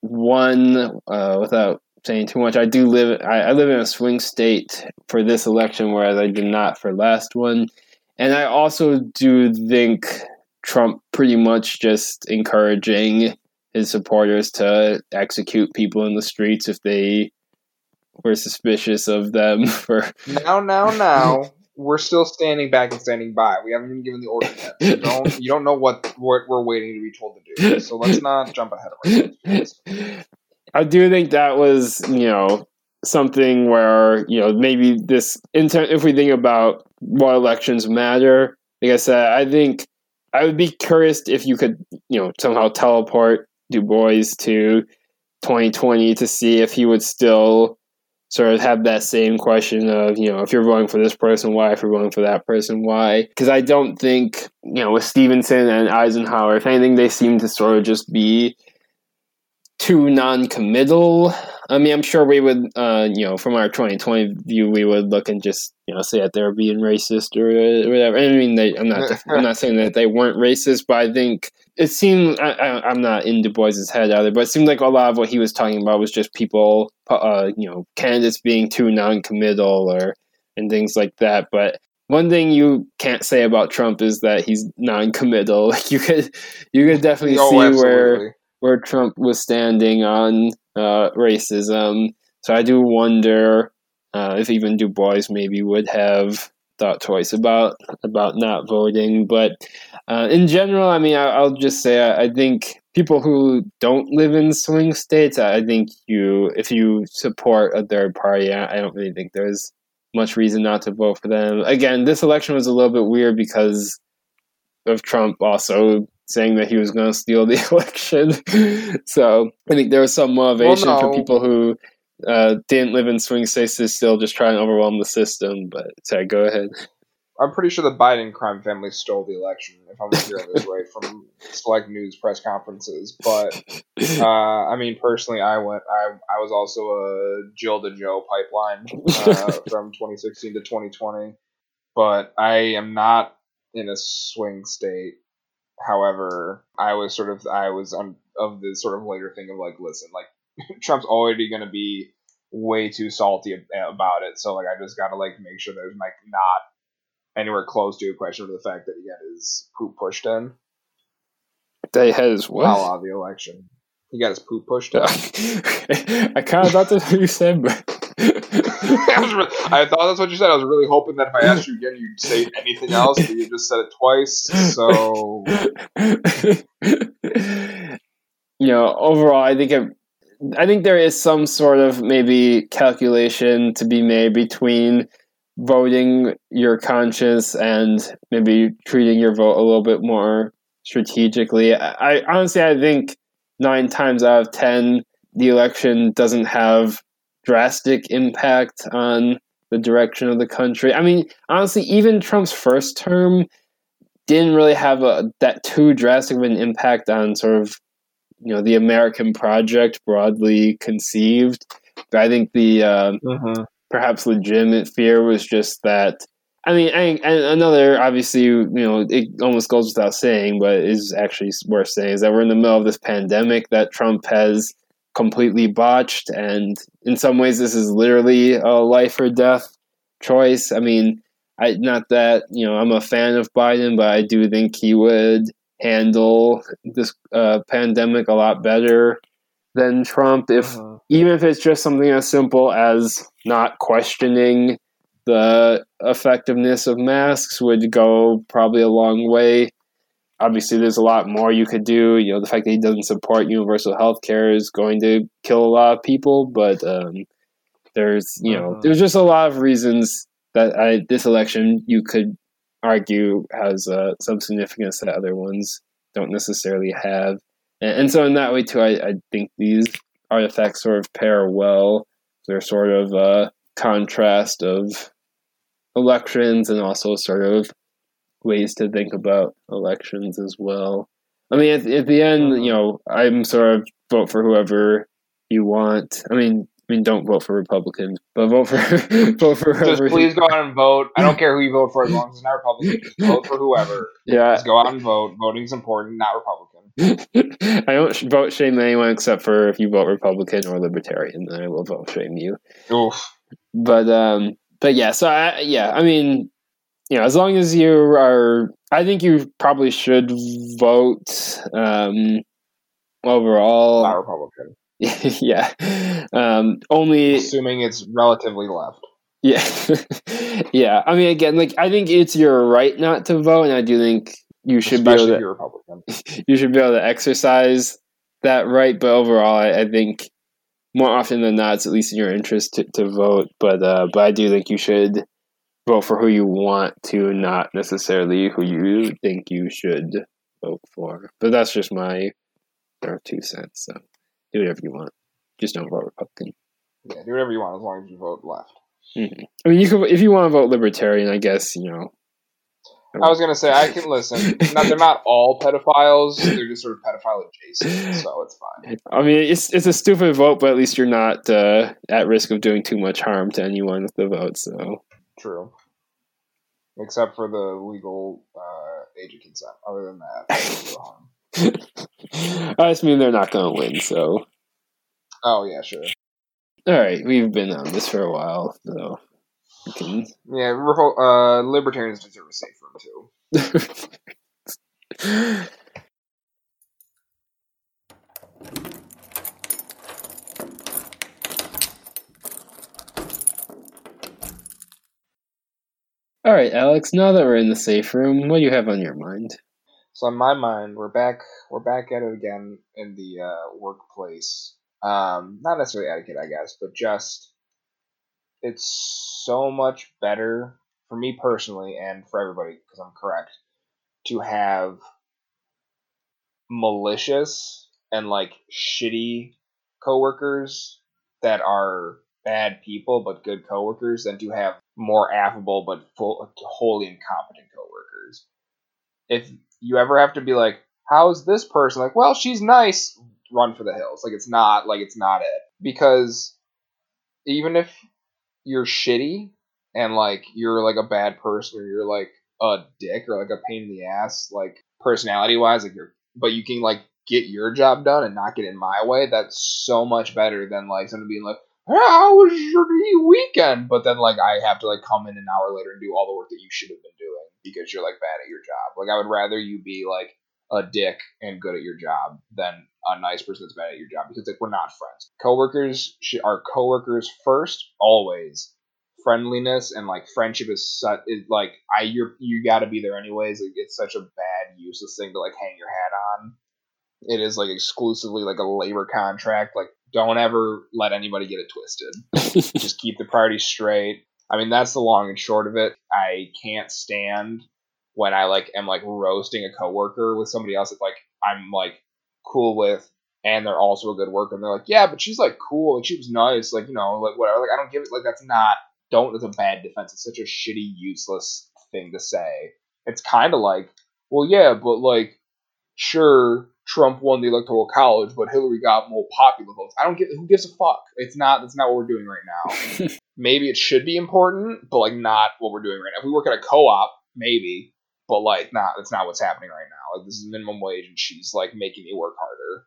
One, uh, without saying too much, I do live. I, I live in a swing state for this election, whereas I did not for last one and I also do think Trump pretty much just encouraging his supporters to execute people in the streets if they were suspicious of them for now now now we're still standing back and standing by. We haven't even given the order yet. You don't you don't know what what we're waiting to be told to do. So let's not jump ahead of ourselves. I do think that was, you know, something where, you know, maybe this if we think about what elections matter, like I said, I think I would be curious if you could, you know, somehow teleport Du Bois to 2020 to see if he would still sort of have that same question of, you know, if you're voting for this person, why? If you're voting for that person, why? Because I don't think, you know, with Stevenson and Eisenhower, if anything, they seem to sort of just be too non-committal. I mean, I'm sure we would, uh, you know, from our 2020 view, we would look and just, you know, say that they're being racist or whatever. I mean, they, I'm not, I'm not saying that they weren't racist, but I think it seemed I, am not in Du Bois's head either, but it seemed like a lot of what he was talking about was just people, uh, you know, candidates being too non-committal or and things like that. But one thing you can't say about Trump is that he's non-committal. Like you could, you could definitely oh, see absolutely. where where Trump was standing on uh, racism. So I do wonder uh, if even Du Bois maybe would have thought twice about about not voting. But uh, in general, I mean, I, will just say I, I, think people who don't live in swing states, I think you if you support a third party, I, I don't really think there's much reason not to vote for them. Again, this election was a little bit weird because of Trump also saying that he was going to steal the election. so I think there was some motivation well, no. for people who uh, didn't live in swing states to still just try and overwhelm the system. But go ahead. I'm pretty sure the Biden crime family stole the election, if I'm hearing this right from select news press conferences. But uh, I mean, personally, I went. I I was also a Jill to Joe pipeline uh, from 2016 to 2020. But I am not in a swing state. However, I was sort of I was on of the sort of later thing of like, listen, like Trump's already going to be way too salty eh, about it. So like I just got to like make sure there's like not anywhere close to a question of the fact that he got his poop pushed in. They had his what? While the election. He got his poop pushed in. I kind of thought that's what you said, but I, thought that's what you said. I was really hoping that if I asked you again, you'd say anything else, but you just said it twice. So, you know, overall, I think I think there is some sort of maybe calculation to be made between voting your conscience and maybe treating your vote a little bit more strategically. I, I honestly, I think nine times out of ten, the election doesn't have drastic impact on the direction of the country. I mean, honestly, even Trump's first term didn't really have a, that too drastic of an impact on sort of you know the American project broadly conceived. But I think the um, uh-huh. perhaps legitimate fear was just that. I mean, and another obviously, you know, it almost goes without saying, but is actually worth saying is that we're in the middle of this pandemic that Trump has completely botched, and in some ways, this is literally a life or death choice. I mean, I not that you know I'm a fan of Biden, but I do think he would handle this uh, pandemic a lot better than Trump. If uh-huh. even if it's just something as simple as not questioning the effectiveness of masks, would go probably a long way. Obviously, there's a lot more you could do. You know, the fact that he doesn't support universal health care is going to kill a lot of people, but um, there's you know uh-huh. there's just a lot of reasons that I, this election you could argue has uh, some significance that other ones don't necessarily have. And, and so, in that way, too, I, I, think these artifacts sort of pair well. They're sort of a contrast of elections and also sort of ways to think about elections as well. I mean, at, at the end, you know, I'm sort of vote for whoever you want. I mean, I mean, don't vote for Republicans, but vote for vote for whoever. Just please go out and vote. I don't care who you vote for as long as it's not Republican. Just vote for whoever. Yeah. Just go out and vote. Voting is important, not Republican. I don't vote shame anyone except for if you vote Republican or Libertarian, then I will vote shame you. Oof. But um, but yeah. So I, yeah, I mean, you know, as long as you are, I think you probably should vote um, overall. Not Republican. yeah. Um, only assuming it's relatively left. Yeah. yeah. I mean, again, like I think it's your right not to vote, and I do think you should Especially be able you're Republican. to you should be able to exercise that right. But overall, I, I think more often than not, it's at least in your interest to, to vote. But uh, but I do think you should vote for who you want to, not necessarily who you think you should vote for. But that's just my two cents. So do whatever you want. Just don't vote Republican. Yeah, do whatever you want as long as you vote left. hmm I mean, you could if you want to vote Libertarian. I guess you know. I was gonna say I can listen. Not, they're not all pedophiles. They're just sort of pedophile adjacent, so it's fine. I mean, it's it's a stupid vote, but at least you're not uh, at risk of doing too much harm to anyone with the vote. So True. Except for the legal uh, age of consent. Other than that, no. I just mean they're not going to win. So Oh yeah, sure. all right, we've been on this for a while, so we can. Yeah, uh, libertarians deserve a safe room too. all right, Alex. Now that we're in the safe room, what do you have on your mind? So in my mind, we're back. We're back at it again in the uh, workplace. Um, not necessarily etiquette, I guess, but just it's so much better for me personally and for everybody because I'm correct to have malicious and like shitty coworkers that are bad people but good coworkers than to have more affable but full, wholly incompetent coworkers. If you ever have to be like, how's this person? Like, well, she's nice. Run for the hills. Like, it's not like it's not it because even if you're shitty and like you're like a bad person or you're like a dick or like a pain in the ass, like personality wise, like you're, but you can like get your job done and not get in my way. That's so much better than like someone being like, "Hey, how was your weekend? But then like I have to like come in an hour later and do all the work that you should have been doing because you're like bad at your job. Like I would rather you be like a dick and good at your job than a nice person that's bad at your job because like we're not friends. Coworkers sh- are coworkers first, always. Friendliness and like friendship is such is like I you're you got to be there anyways. Like it's such a bad useless thing to like hang your hat on. It is like exclusively like a labor contract. Like don't ever let anybody get it twisted just keep the party straight. I mean, that's the long and short of it. I can't stand when I like am like roasting a coworker with somebody else that like I'm like cool with, and they're also a good worker, and they're like, yeah, but she's like cool, like she was nice, like you know, like whatever. Like I don't give it. Like that's not. Don't. It's a bad defense. It's such a shitty, useless thing to say. It's kind of like, well, yeah, but like, sure, Trump won the electoral college, but Hillary got more popular votes. I don't give. Who gives a fuck? It's not. That's not what we're doing right now. maybe it should be important, but like not what we're doing right now. If we work at a co-op, maybe, but like not. That's not what's happening right now. Like this is minimum wage, and she's like making me work harder.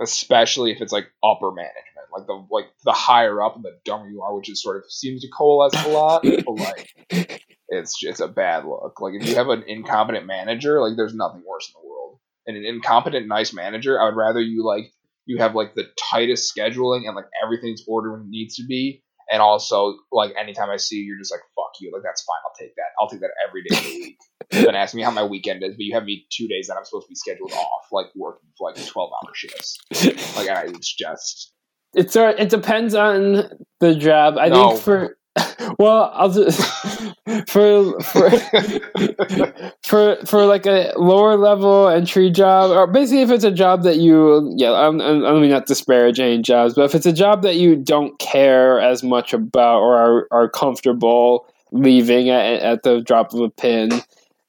Especially if it's like upper management, like the like the higher up and the dumber you are, which is sort of seems to coalesce a lot. but like it's just a bad look. Like if you have an incompetent manager, like there's nothing worse in the world. And an incompetent nice manager, I would rather you like you have like the tightest scheduling and like everything's ordered when it needs to be. And also, like anytime I see you, you're just like, "Fuck you!" Like that's fine. I'll take that. I'll take that every day of the week. then ask me how my weekend is, but you have me two days that I'm supposed to be scheduled off, like working for like twelve hour shifts. Like I, it's just It's. It depends on the job. I No. think for. Well, I'll just for for for for like a lower level entry job, or basically if it's a job that you yeah, I'm, I'm, I mean not disparage any jobs, but if it's a job that you don't care as much about or are are comfortable leaving at at the drop of a pin,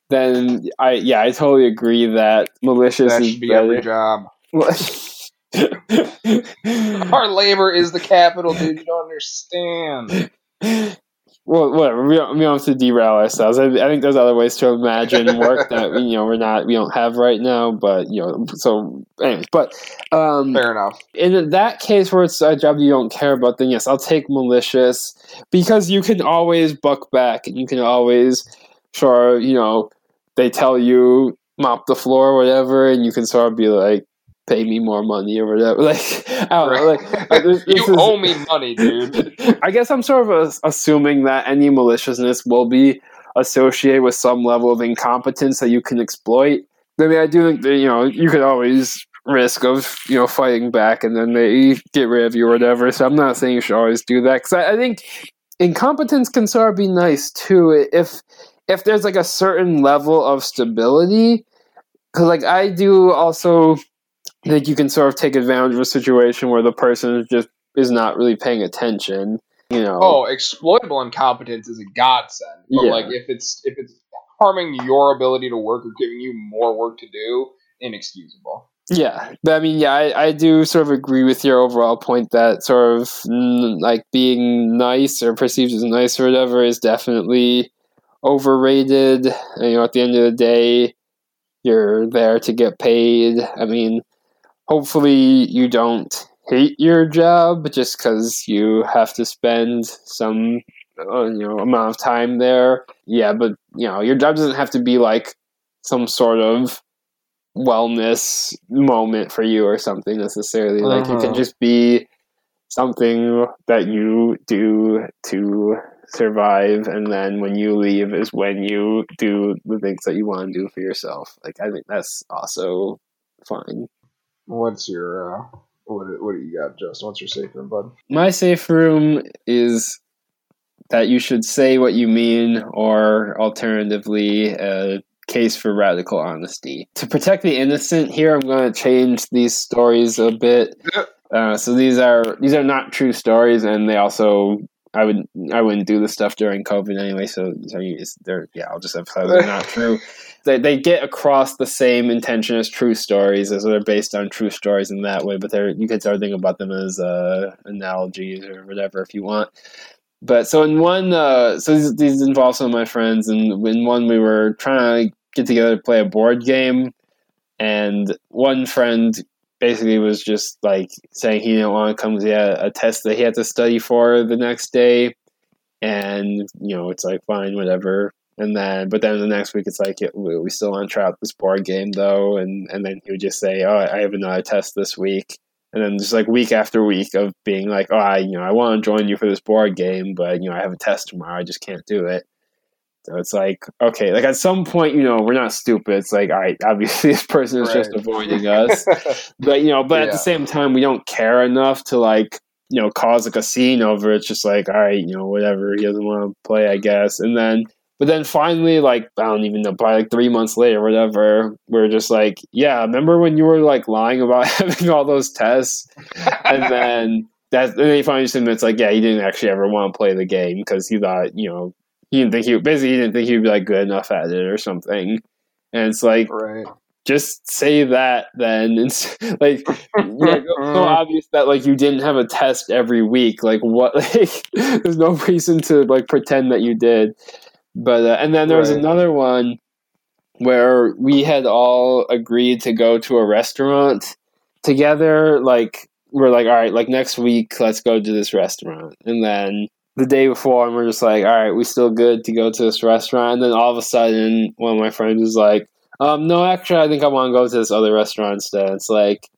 then I yeah I totally agree that malicious that is should be every better. job. Our labor is the capital, dude. You don't understand. Well, whatever. We don't, we don't have to derail ourselves. I, I think there's other ways to imagine work that you know we're not we don't have right now. But you know, so anyways, but um, Fair enough. in that case where it's a job you don't care about, then yes, I'll take malicious because you can always buck back and you can always, sure, you know, they tell you mop the floor or whatever, and you can sort of be like, pay me more money or whatever. Like, I don't know, like, uh, this- you is- owe me money, dude. I guess I'm sort of uh, assuming that any maliciousness will be associated with some level of incompetence that you can exploit. I mean, I do think that you know you could always risk of you know fighting back and then they get rid of you or whatever. So I'm not saying you should always do that because I, I think incompetence can sort of be nice too if if there's like a certain level of stability. Because like I do also think you can sort of take advantage of a situation where the person just is not really paying attention. You know. Oh, exploitable incompetence is a godsend. But Yeah. like if it's if it's harming your ability to work or giving you more work to do, inexcusable. Yeah, but I mean, yeah, I, I do sort of agree with your overall point that sort of like being nice or perceived as nice or whatever is definitely overrated. You know, at the end of the day, you're there to get paid. I mean, hopefully you don't hate your job just because you have to spend some uh, you know amount of time there. Yeah, but you know, your job doesn't have to be like some sort of wellness moment for you or something necessarily. Like it can Mhm. just be something that you do to survive and then when you leave is when you do the things that you want to do for yourself. Like I think that's also fine. What's your uh what what do you got, Justin? What's your safe room, bud? My safe room is that you should say what you mean, or alternatively, a case for radical honesty. To protect the innocent, here I'm going to change these stories a bit. Uh, so these are these are not true stories, and they also I would I wouldn't do this stuff during COVID anyway. So, so you just, they're yeah, I'll just emphasize they're not true. They they get across the same intention as true stories, as they're based on true stories in that way. But they're you can start thinking about them as uh, analogies or whatever if you want. But so in one, uh, so these, these involve some of my friends, and in one we were trying to get together to play a board game, and one friend basically was just like saying he didn't want to come to a, a test that he had to study for the next day, and you know it's like fine, whatever. And then, but then the next week it's like we, we still want to try out this board game though, and and then he would just say, oh, I have another test this week, and then just like week after week of being like, oh, I you know I want to join you for this board game, but you know I have a test tomorrow, I just can't do it. So it's like okay, like at some point, you know, we're not stupid. It's like all right, obviously this person is just avoiding us, but you know, but at the same time, we don't care enough to like you know cause like a scene over. it. It's just like all right, you know, whatever. He doesn't want to play, I mm-hmm. guess, and then. But then finally, like I don't even know, probably like three months later, whatever, we're just like, yeah, remember when you were like lying about having all those tests, and then that and then he finally just admits like, yeah, he didn't actually ever want to play the game because he thought, you know, he didn't think he basically he didn't think he'd be like good enough at it or something. And it's like, right. just say that then. It's like, like so obvious that like you didn't have a test every week. Like what? Like there's no reason to like pretend that you did. But uh, and then there was Right. another one where we had all agreed to go to a restaurant together. Like we're like, all right, like next week, let's go to this restaurant. And then the day before, and we're just like, all right, we still good to go to this restaurant. And then all of a sudden, one of my friends was like, um, no, actually, I think I want to go to this other restaurant instead. It's like,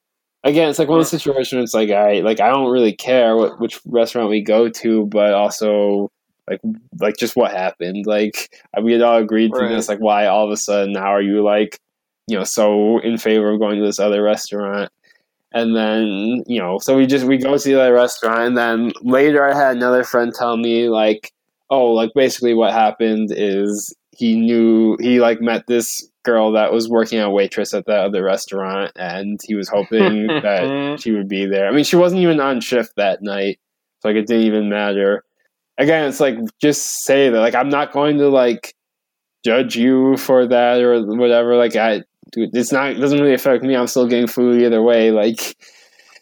again, it's like one of those situations. where It's like, all right, like I don't really care what which restaurant we go to, but also like like just what happened. Like we had all agreed to Right. this. Like, why all of a sudden now are you like, you know, so in favor of going to this other restaurant? And then you know, so we just we go to other restaurant, and then later I had another friend tell me like, oh, like basically what happened is he knew he like met this girl that was working as a waitress at that other restaurant, and he was hoping that she would be there. I mean, she wasn't even on shift that night, so like it didn't even matter. Again, it's like just say that. Like I'm not going to like judge you for that or whatever. Like I, dude, it's not. It doesn't really affect me. I'm still getting food either way. Like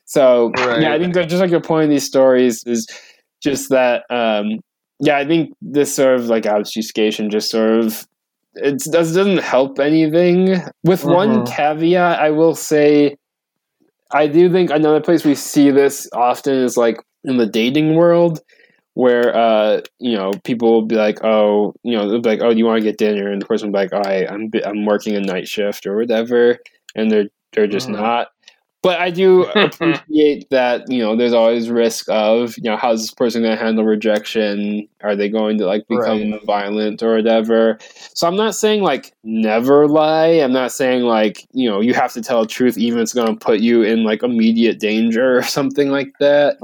so. Right. Yeah, I think that just like the point of these stories is just that um, yeah, I think this sort of like obfuscation just sort of it does doesn't help anything. With one Mhm. caveat, I will say, I do think another place we see this often is like in the dating world, where uh you know people will be like, oh, you know, they'll be like, oh, do you want to get dinner? And the person will be like, oh, I, I'm I'm working a night shift or whatever, and they're they're just Mhm. not. But I do appreciate that you know there's always risk of you know how's this person going to handle rejection? Are they going to like become Right. violent or whatever? So I'm not saying like never lie. I'm not saying like you know you have to tell the truth even if it's going to put you in like immediate danger or something like that.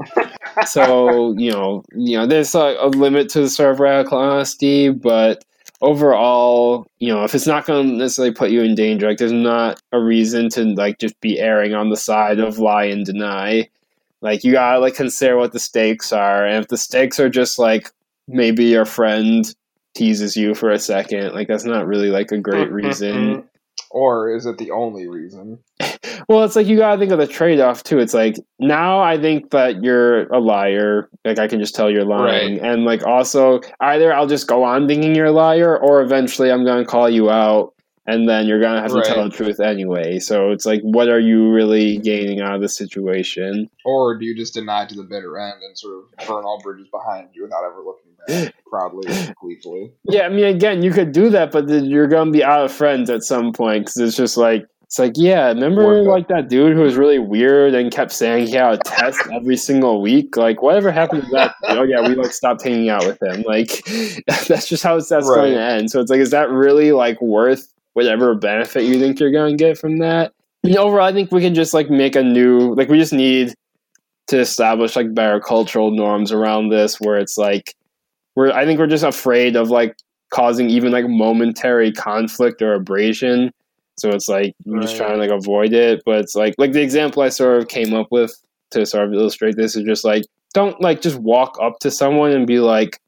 so you know you know there's a, a limit to the sort of radical honesty, but overall, you know, if it's not going to necessarily put you in danger, like there's not a reason to like just be erring on the side of lie and deny. Like you gotta like consider what the stakes are, and if the stakes are just like maybe your friend teases you for a second, like that's not really like a great reason. or is it the only reason? Well, it's like you gotta think of the trade off too. It's like now I think that you're a liar. Like I can just tell you're lying, and like also either I'll just go on thinking you're a liar, or eventually I'm gonna call you out, and then you're gonna have to tell the truth anyway. So it's like, what are you really gaining out of the situation? Or do you just deny to the bitter end and sort of burn all bridges behind you without ever looking back proudly and gleefully? Yeah, I mean, again, you could do that, but then you're gonna be out of friends at some point because it's just like it's like, yeah, remember like that dude who was really weird and kept saying he had a test every single week. Like, whatever happened to that? oh yeah, we like stopped hanging out with him. Like, that's just how it's that's going to end. So it's like, is that really like worth whatever benefit you think you're gonna get from that? And overall, I think we can just like make a new like we just need to establish like better cultural norms around this where it's like we're I think we're just afraid of like causing even like momentary conflict or abrasion. So it's like we're just trying to like avoid it. But it's like like the example I sort of came up with to sort of illustrate this is just like don't like just walk up to someone and be like,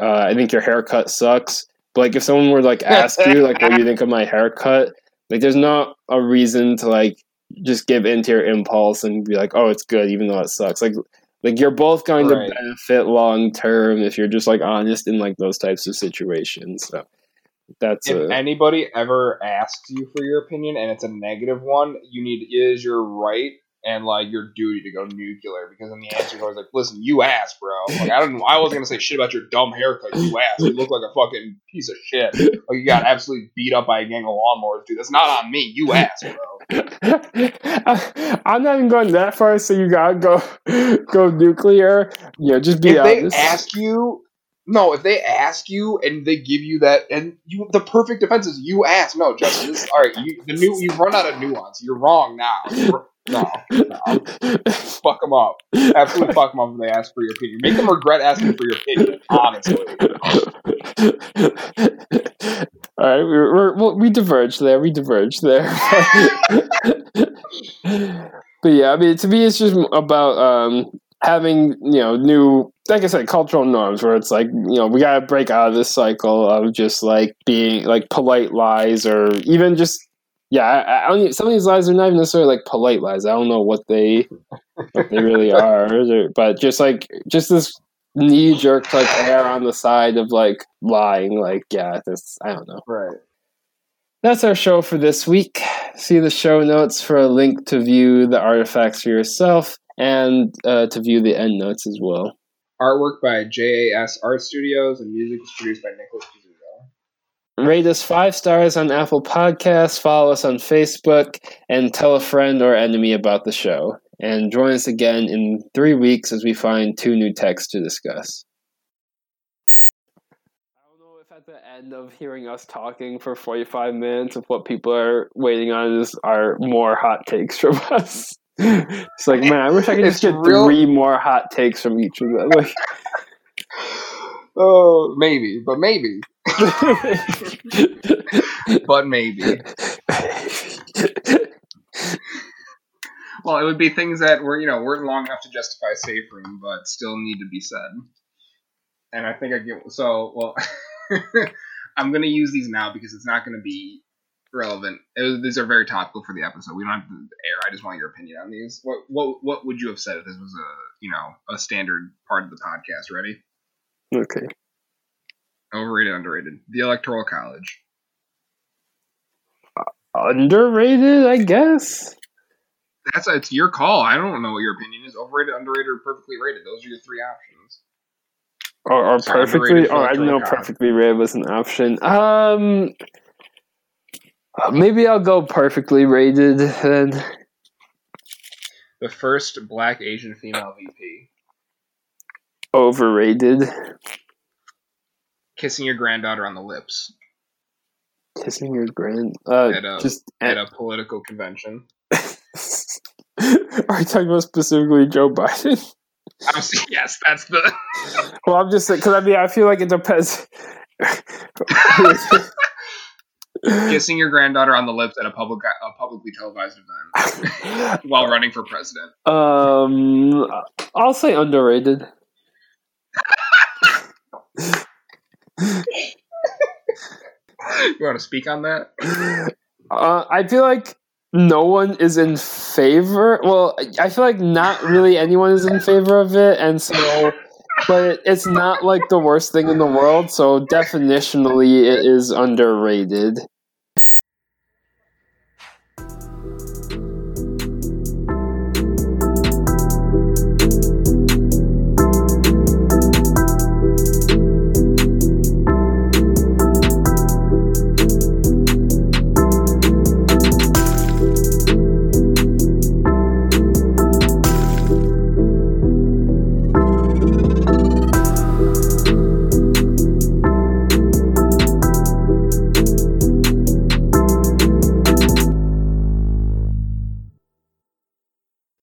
uh, I think your haircut sucks. But like if someone were like ask you like what do you think of my haircut, like there's not a reason to like just give in to your impulse and be like, oh it's good even though it sucks. Like like you're both going Right. to benefit long term if you're just like honest in like those types of situations. So that's if a, anybody ever asks you for your opinion and it's a negative one, you need it is your right and like your duty to go nuclear because then the answer is always like, listen, you asked, bro. Like I don't I wasn't gonna say shit about your dumb haircut, you asked. You look like a fucking piece of shit. Like you got absolutely beat up by a gang of lawnmowers, dude. That's not on me. You asked, bro. I'm not even going that far, so you gotta go go nuclear. Yeah, just be if they honest. ask you no, if they ask you and they give you that, and you, the perfect defense is you ask. No, Justin, this, all right, you, the new, you've run out of nuance. You're wrong now. No, no, fuck them up. Absolutely fuck them up if they ask for your opinion. Make them regret asking for your opinion. Honestly, All right, we're, we're, we diverged there. We diverged there. but yeah, I mean, to me, it's just about um, having you know new, like I said, cultural norms where it's like you know we gotta break out of this cycle of just like being like polite lies or even just yeah. I, I don't. Some of these lies are not even necessarily like polite lies. I don't know what they what they really are, but just like just this knee jerk like air on the side of like lying. Like yeah, this I don't know. right. That's our show for this week. See the show notes for a link to view the artifacts for yourself and uh, to view the end notes as well. Artwork by JAS Art Studios and music was produced by Nicholas Pozzuto. Rate us five stars on Apple Podcasts, follow us on Facebook, and tell a friend or enemy about the show. And join us again in three weeks as we find two new texts to discuss. I don't know if at the end of hearing us talking for 45 minutes, if what people are waiting on is are more hot takes from us. It's like, man, I wish I could just get real- three more hot takes from each of them. Like, Oh, maybe, but maybe, but maybe. Well, it would be things that were, you know, weren't long enough to justify safe room, but still need to be said. And I think I get so. Well, I'm gonna use these now because it's not gonna be relevant. Was, these are very topical for the episode. We don't have to air. I just want your opinion on these. What what what would you have said if this was a you know a standard part of the podcast? Ready? okay. Overrated, underrated. The Electoral College. Underrated, I guess. That's it's your call. I don't know what your opinion is. Overrated, underrated, or perfectly rated. Those are your three options. Or, or So perfectly. Oh, I didn't know perfectly rated was an option. Um, uh, maybe I'll go perfectly rated then. The first black Asian female VP. Overrated. Kissing your granddaughter on the lips Kissing your grand. Uh, At a- just at a political convention. Are you talking about specifically Joe Biden? I'm, yes, that's the. Well, I'm just because I mean I feel like it depends. kissing your granddaughter on the lips at a public a publicly televised event while running for president. um, I'll say underrated. You want to speak on that? Uh, I feel like no one is in favor. Well, I feel like not really anyone is in favor of it, and so, but it's not like the worst thing in the world. So definitionally, it is underrated.